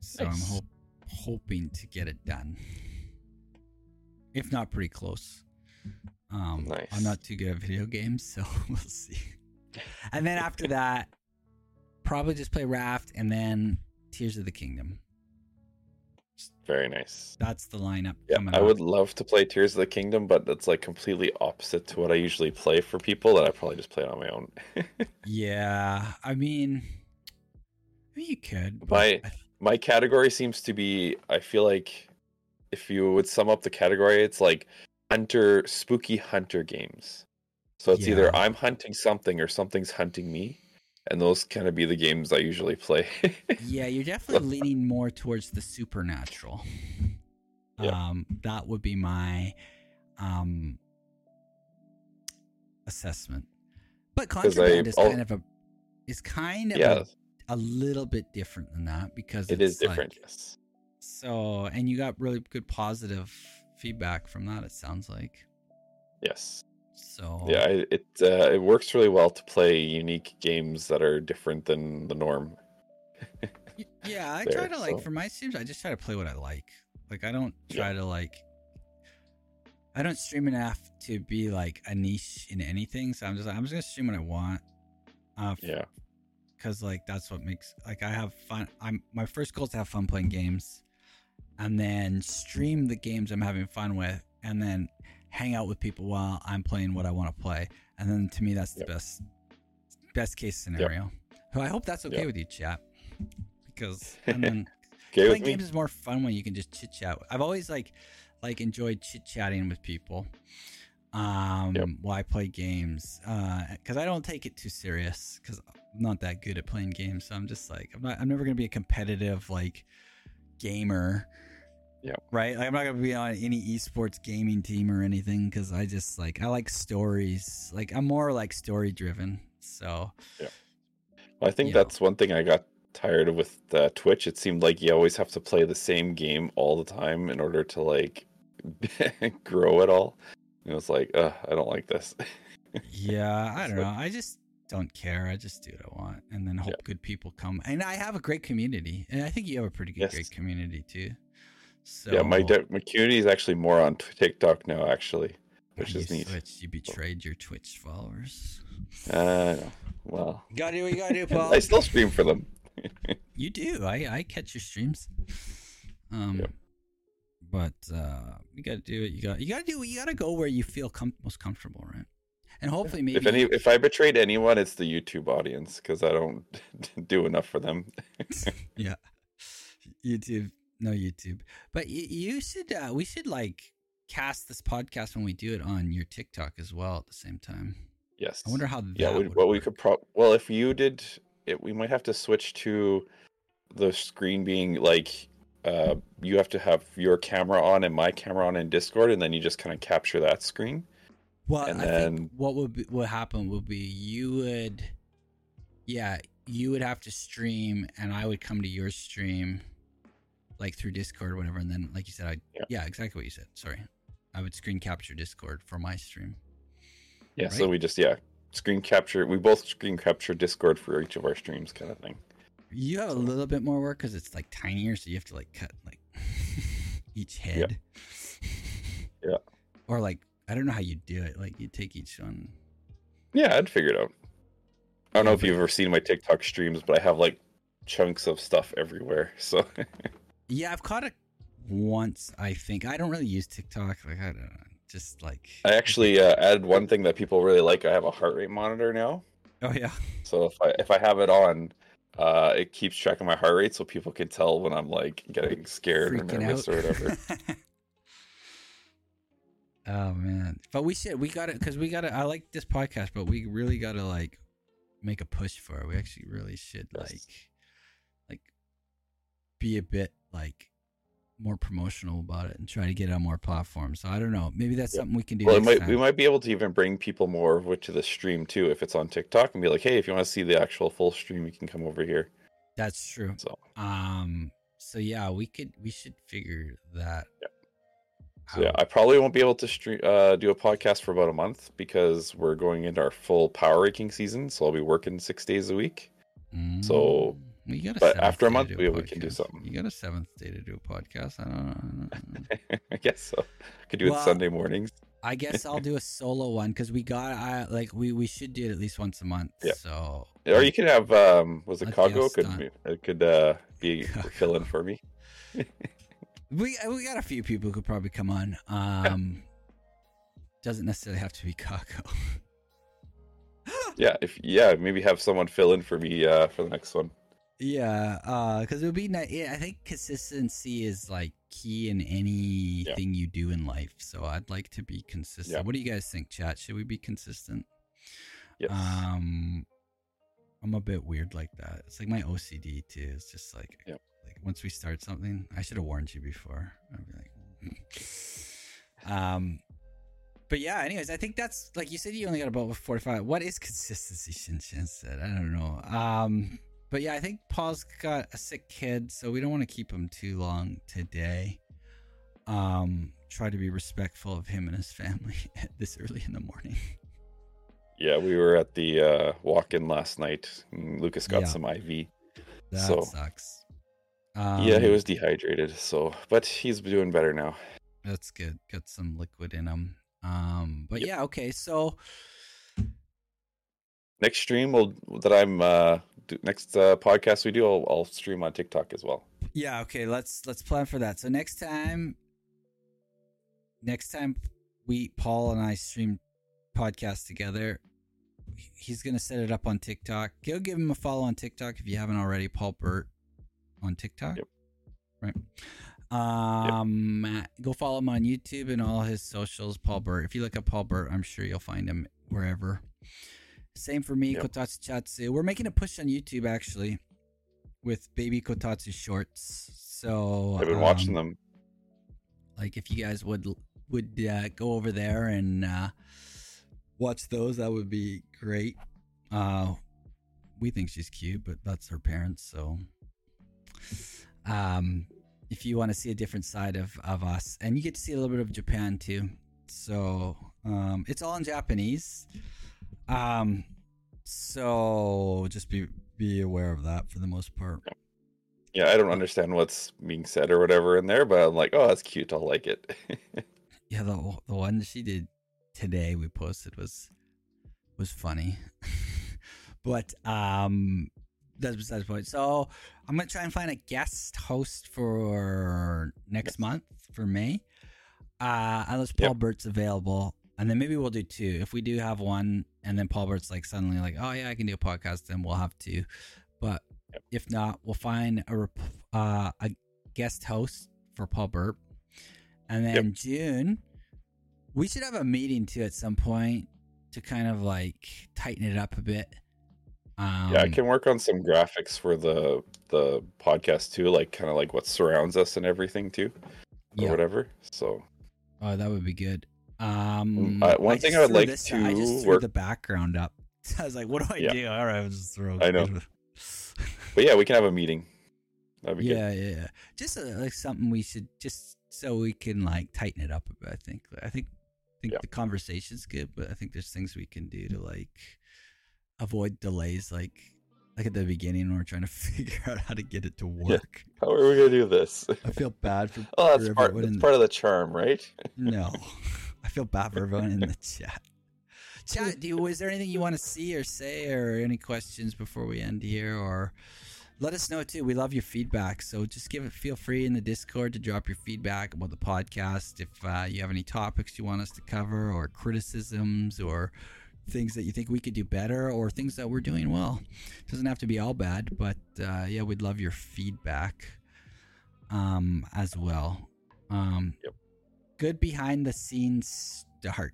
So I'm Nice. hope, hoping to get it done. If not pretty close. Um, Nice. I'm not too good at video games, so we'll see. And then after that, probably just play Raft and then Tears of the Kingdom. Very nice. That's the lineup Yeah, I up. would love to play Tears of the Kingdom, but that's like completely opposite to what I usually play for people. That I probably just play it on my own. Yeah, I mean, you could. but My- my category seems to be. I feel like if you would sum up the category, it's like hunter, spooky hunter games. So it's Yeah. either I'm hunting something or something's hunting me, and those kind of be the games I usually play. yeah, you're definitely leaning more towards the supernatural. Yeah. Um, that would be my um assessment. But 'Cause I contraband is kind of a is kind of yeah, a, a little bit different than that because it is it's like- different. yes. so, and you got really good positive feedback from that. It sounds like Yes. So. Yeah, it uh, it works really well to play unique games that are different than the norm. Yeah, I there, try to like so- for my streams. I just try to play what I like. Like I don't Yeah. try to like. I don't stream enough to be like a niche in anything. So I'm just like, I'm just gonna stream what I want. Uh, Yeah. because like that's what makes like I have fun. I'm my first goal is to have fun playing games, and then stream the games I'm having fun with, and then hang out with people while I'm playing what I want to play. And then to me, that's the Yep. best best case scenario. So I hope that's okay Yep. with you, chat. Because and then Okay playing me? games is more fun when you can just chit chat. I've always like like enjoyed chit chatting with people. Um, Yep. while I play games, because I don't take it too serious. Because I'm not that good at playing games, so I'm just like I'm not. I'm never gonna be a competitive like gamer. Yep. Right. Like I'm not gonna be on any esports gaming team or anything because I just like I like stories. Like I'm more like story driven. So yeah. Well, I think Yeah. that's one thing I got tired of with uh, Twitch. It seemed like you always have to play the same game all the time in order to like grow at all. And it was like, uh, I don't like this. yeah, I don't know. I just don't care. I just do what I want, and then hope Yeah. good people come. And I have a great community, and I think you have a pretty good, Yes. great community too. So yeah, my de- my community is actually more on TikTok now, actually, which you is neat. switched. You betrayed your Twitch followers. Uh, well, You gotta do what you gotta do, Paul. I still stream for them. You do. I I catch your streams. Um, Yep. but uh, you gotta do it. You got you gotta do. You gotta go where you feel com- most comfortable, right? And hopefully, maybe If any, if I betrayed anyone, it's the YouTube audience because I don't do enough for them. yeah, YouTube. No YouTube. But you, you should. Uh, we should like cast this podcast when we do it on your TikTok as well at the same time. Yes. I wonder how that Yeah, we, well, we could pro. Well, if you did, it, we might have to switch to the screen being like uh, you have to have your camera on and my camera on in Discord, and then you just kind of capture that screen. Well, and I then- think what would be, what happen would be you would, yeah, you would have to stream, and I would come to your stream, like through Discord or whatever, and then, like you said, I Yeah. yeah, exactly what you said. Sorry, I would screen capture Discord for my stream. Yeah. So we just yeah screen capture. We both screen capture Discord for each of our streams, kind of thing. You have a little bit more work because it's like tinier, so you have to like cut like each head. Yeah. Or like I don't know how you do it. Like you take each one. Yeah, I'd figure it out. I don't know if you've ever seen my TikTok streams, but I have like chunks of stuff everywhere. So Yeah, I've caught it once. I think I don't really use TikTok. Like I don't know, just like I actually uh, added one thing that people really like. I have a heart rate monitor now. Oh yeah. So if I if I have it on, uh, it keeps track of my heart rate, so people can tell when I'm like getting scared or nervous out. or whatever. oh man, but we should we got it because we got to. I like this podcast, but we really got to like make a push for it. We actually really should Yes. like like be a bit like more promotional about it and try to get it on more platforms. So I don't know. Maybe that's Yeah. something we can do. Well, it might, we might be able to even bring people more over to the stream too if it's on TikTok and be like, hey, if you want to see the actual full stream, you can come over here. That's true. So, Um. So yeah, we could. We should figure that. so yeah. I probably won't be able to stream, uh, do a podcast for about a month because we're going into our full power ranking season. So I'll be working six days a week. so- Mm, well, you got a but after a month, do we- we can do something. You got a seventh day to do a podcast. I don't know. I don't know. I guess so. Could do it Sunday mornings. I guess I'll do a solo one because we got I like we we should do it at least once a month. Yeah. So Or you could have um was it a Kago could be, it could uh be Kago. fill in for me. we we got a few people who could probably come on. Um, doesn't necessarily have to be Kako. Yeah, if yeah, maybe have someone fill in for me uh for the next one. Yeah, uh, because it would be nice. Yeah, I think consistency is like key in anything you do in life. So I'd like to be consistent. Yeah. What do you guys think, chat? Should we be consistent? Yes. Um, I'm a bit weird like that. It's like my OCD too. It's just like, Yep. like once we start something, I should have warned you before. I'd be like, um, but yeah. Anyways, I think that's like you said. You only got about 45. What is consistency? Shin Shin said. I don't know. Um, but yeah, I think Paul's got a sick kid, so we don't want to keep him too long today. Um, try to be respectful of him and his family this early in the morning. Yeah, we were at the uh walk-in last night. Lucas got Yeah. some IV. That So- sucks. Um, yeah, he was dehydrated, so but he's doing better now. That's good. Got some liquid in him. Um, but Yep. yeah, okay. So Next stream will that I'm uh next uh, podcast we do, I'll, I'll stream on TikTok as well. yeah, okay. Let's let's plan for that. So next time, next time we Paul and I stream podcast together, he's gonna set it up on TikTok. Go give him a follow on TikTok if you haven't already. Paul Burt on TikTok. Yep. Right. Um, go follow him on YouTube and all his socials. Paul Burt. If you look up Paul Burt, I'm sure you'll find him wherever. Same for me, Yep. Kotatsu Chatsu. We're making a push on YouTube actually with Baby Kotatsu shorts. So I've been watching um, them. Like if you guys would would uh, go over there and uh, watch those, that would be great. Uh, we think she's cute, but that's her parents. So, um, if you want to see a different side of of us, and you get to see a little bit of Japan too. So, um, it's all in Japanese. Um, so just be be aware of that for the most part. Yeah, I don't understand what's being said or whatever in there, but I'm like, oh, that's cute. I'll like it. Yeah, the the one she did today we posted was was funny, but um, that's besides the point. So I'm gonna try and find a guest host for next month for May, uh, unless Yep. Paul Burt's available, and then maybe we'll do two. If we do have one, and then Paul Burt's like suddenly like, oh yeah, I can do a podcast, then we'll have two. But Yep. if not, we'll find a rep- uh, a guest host for Paul Burt. And then June, we should have a meeting too at some point to kind of like tighten it up a bit. Um, yeah, I can work on some graphics for the the podcast too, like kind of like what surrounds us and everything too, or yeah. whatever. So Oh, that would be good. Um, Uh, one thing I would like this- I to just threw work- the background up. I was like, "What do I Yeah. do?" All right, I'll just throw. I know. But yeah, we can have a meeting. That'd be good. yeah, yeah, yeah. Just uh, like something we should just so we can like tighten it up a bit. I think. I think. I think Yeah. the conversation's good, but I think there's things we can do to like avoid delays. Like, like at the beginning, when we're trying to figure out how to get it to work. How are we gonna do this? I feel bad for. Oh, that's part. That's part of the charm, right? No, I feel bad for everyone in the chat. Chat, do you, is there anything you want to see or say, or any questions before we end here, or let us know too. We love your feedback, so just give it. Feel free in the Discord to drop your feedback about the podcast. If uh, you have any topics you want us to cover, or criticisms, or things that you think we could do better, or things that we're doing well. it doesn't have to be all bad, but uh, yeah, we'd love your feedback um, as well. Um, Yep. Good behind the scenes start.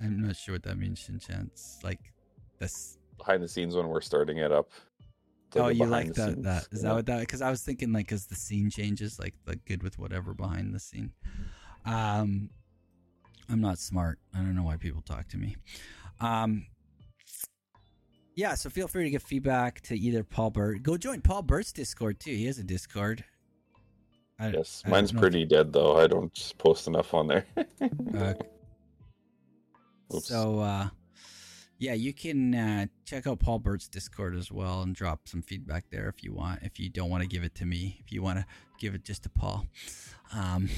I'm not sure what that means, Shinchan. It's like this. Behind the scenes when we're starting it up, oh, you like that? scenes, That is yeah. that what that? Because I was thinking like, as the scene changes, like like good with whatever behind the scene. Um, I'm not smart. I don't know why people talk to me. Um, yeah. So feel free to give feedback to either Paul Burt. Go join Paul Burt's Discord too. He has a Discord. I, Yes, I mine's know if- pretty dead though. I don't post enough on there. Uh, so uh, yeah, you can uh, check out Paul Burt's Discord as well and drop some feedback there if you want. If you don't want to give it to me, if you want to give it just to Paul. Um,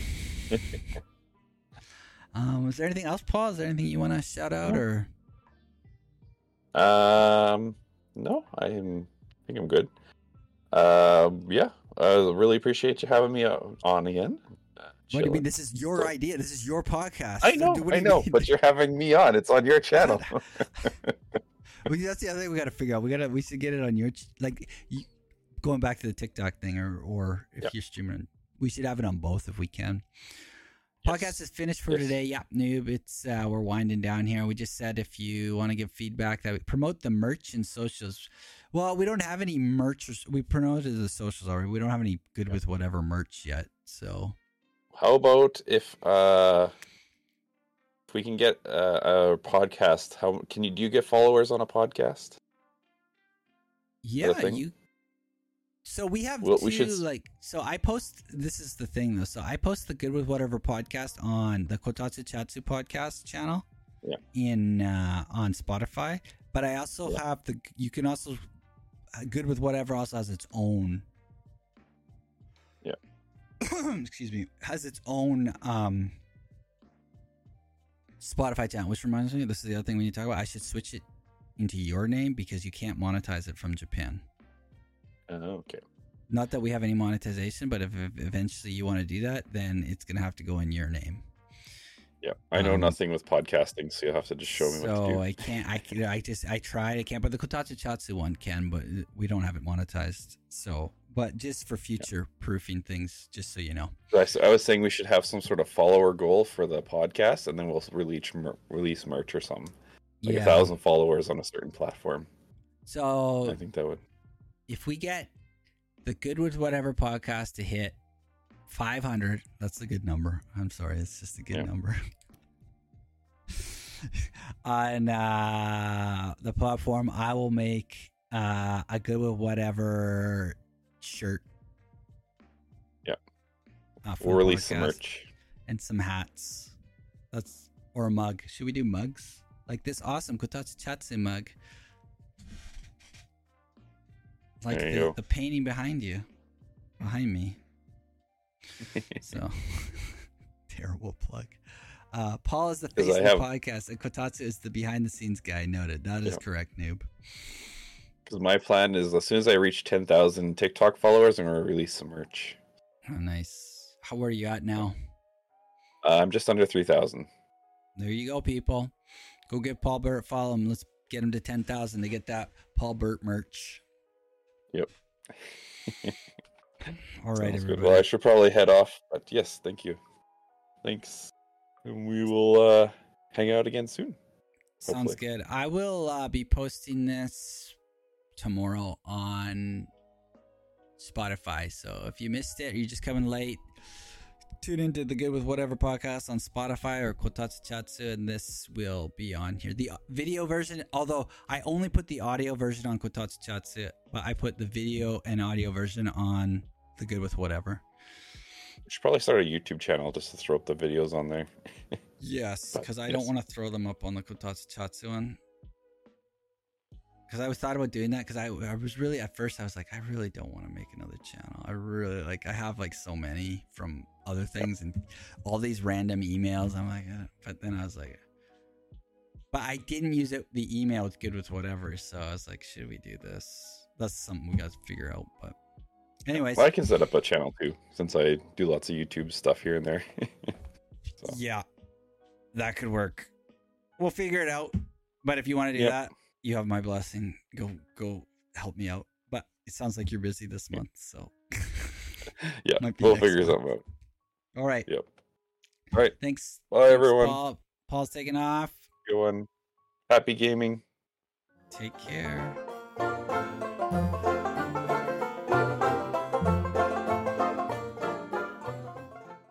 um, is there anything else, Paul? Is there anything you want to shout out or? Um, no, I'm. I think I'm good. Um, yeah, I really appreciate you having me on again. What do you mean? This is your idea. This is your podcast. I know, I know, mean? but you're having me on. It's on your channel. Well, that's the other thing we got to figure out. We got to we should get it on your like you, going back to the TikTok thing, or or if Yep. you're streaming, we should have it on both if we can. Yes. Podcast is finished for Yes. today. Yeah, noob. It's uh, we're winding down here. We just said if you want to give feedback, that we promote the merch and socials. Well, we don't have any merch. We promoted the socials already. We don't have any good with whatever merch yet. So How about if uh if we can get uh, a podcast? How can you do you get followers on a podcast? Yeah, you. So we have Well, two we should like. So I post. This is the thing though. So I post the Good with Whatever podcast on the Kotatsu Chatsu podcast channel. Yeah. In uh, on Spotify, but I also Yeah. have the. You can also. Uh, Good with Whatever also has its own. Yeah. Excuse me. Has its own um. Spotify channel, which reminds me, this is the other thing we need to talk about. I should switch it into your name because you can't monetize it from Japan. Oh, okay. Not that we have any monetization, but if, if eventually you want to do that, then it's gonna have to go in your name. Yeah, I know Um, nothing with podcasting, so you'll have to just show me so what to do. I can't. I can- I just I tried. I can't. But the Kotatsu Chatsu one can, but we don't have it monetized. So, but just for future proofing things, just so you know. I was saying we should have some sort of follower goal for the podcast, and then we'll release mer- release merch or something, like a thousand followers on a certain platform. So I think that would. if we get the Good with Whatever podcast to hit 500, that's a good number. I'm sorry, it's just a good Yeah. number. On uh, the platform, I will make uh, a Good with Whatever shirt. Yep. Uh, We'll release some merch. and some hats. That's or a mug. Should we do mugs like this? Awesome Kotatsu Chatsu mug. Like the, the painting behind you, behind me. So terrible plug. Uh, Paul is the face of the have- podcast, and Kotatsu is the behind the scenes guy. Noted. That is Yeah. correct, noob. Because my plan is as soon as I reach ten thousand TikTok followers, I'm gonna release some merch. Oh, nice. How are you at now? Uh, I'm just under three thousand. There you go, people. Go get Paul Burt follow him. Let's get him to ten thousand to get that Paul Burt merch. Yep. All right, Sounds good. everybody. Well, I should probably head off, but yes, thank you. Thanks. And we will uh, hang out again soon. Sounds hopefully. good. I will uh, be posting this tomorrow on Spotify. So if you missed it or you're just coming late, tune into the Good with Whatever podcast on Spotify or Kotatsu Chatsu, and this will be on here. The uh, video version, although I only put the audio version on Kotatsu Chatsu, but I put the video and audio version on the Good with Whatever. We should probably start a YouTube channel just to throw up the videos on there. Yes, because I don't want to throw them up on the Kotatsu Chatsu one. Because I was thought about doing that because I, I was really at first I was like I really don't want to make another channel. I really like I have like so many from other things and all these random emails. I'm like, uh, but then I was like, but I didn't use it. The email was good with whatever, so I was like, should we do this? That's something we got to figure out. But anyways, Well, I can set up a channel too, since I do lots of YouTube stuff here and there. so, Yeah, that could work. We'll figure it out. But if you want to do Yep. that, you have my blessing. Go, go, help me out. But it sounds like you're busy this month, so. yeah, we'll figure month. something out. All right. Yep. All right, Thanks. Bye, Thanks, everyone. Paul. Paul's taking off. go on. Happy gaming. Take care.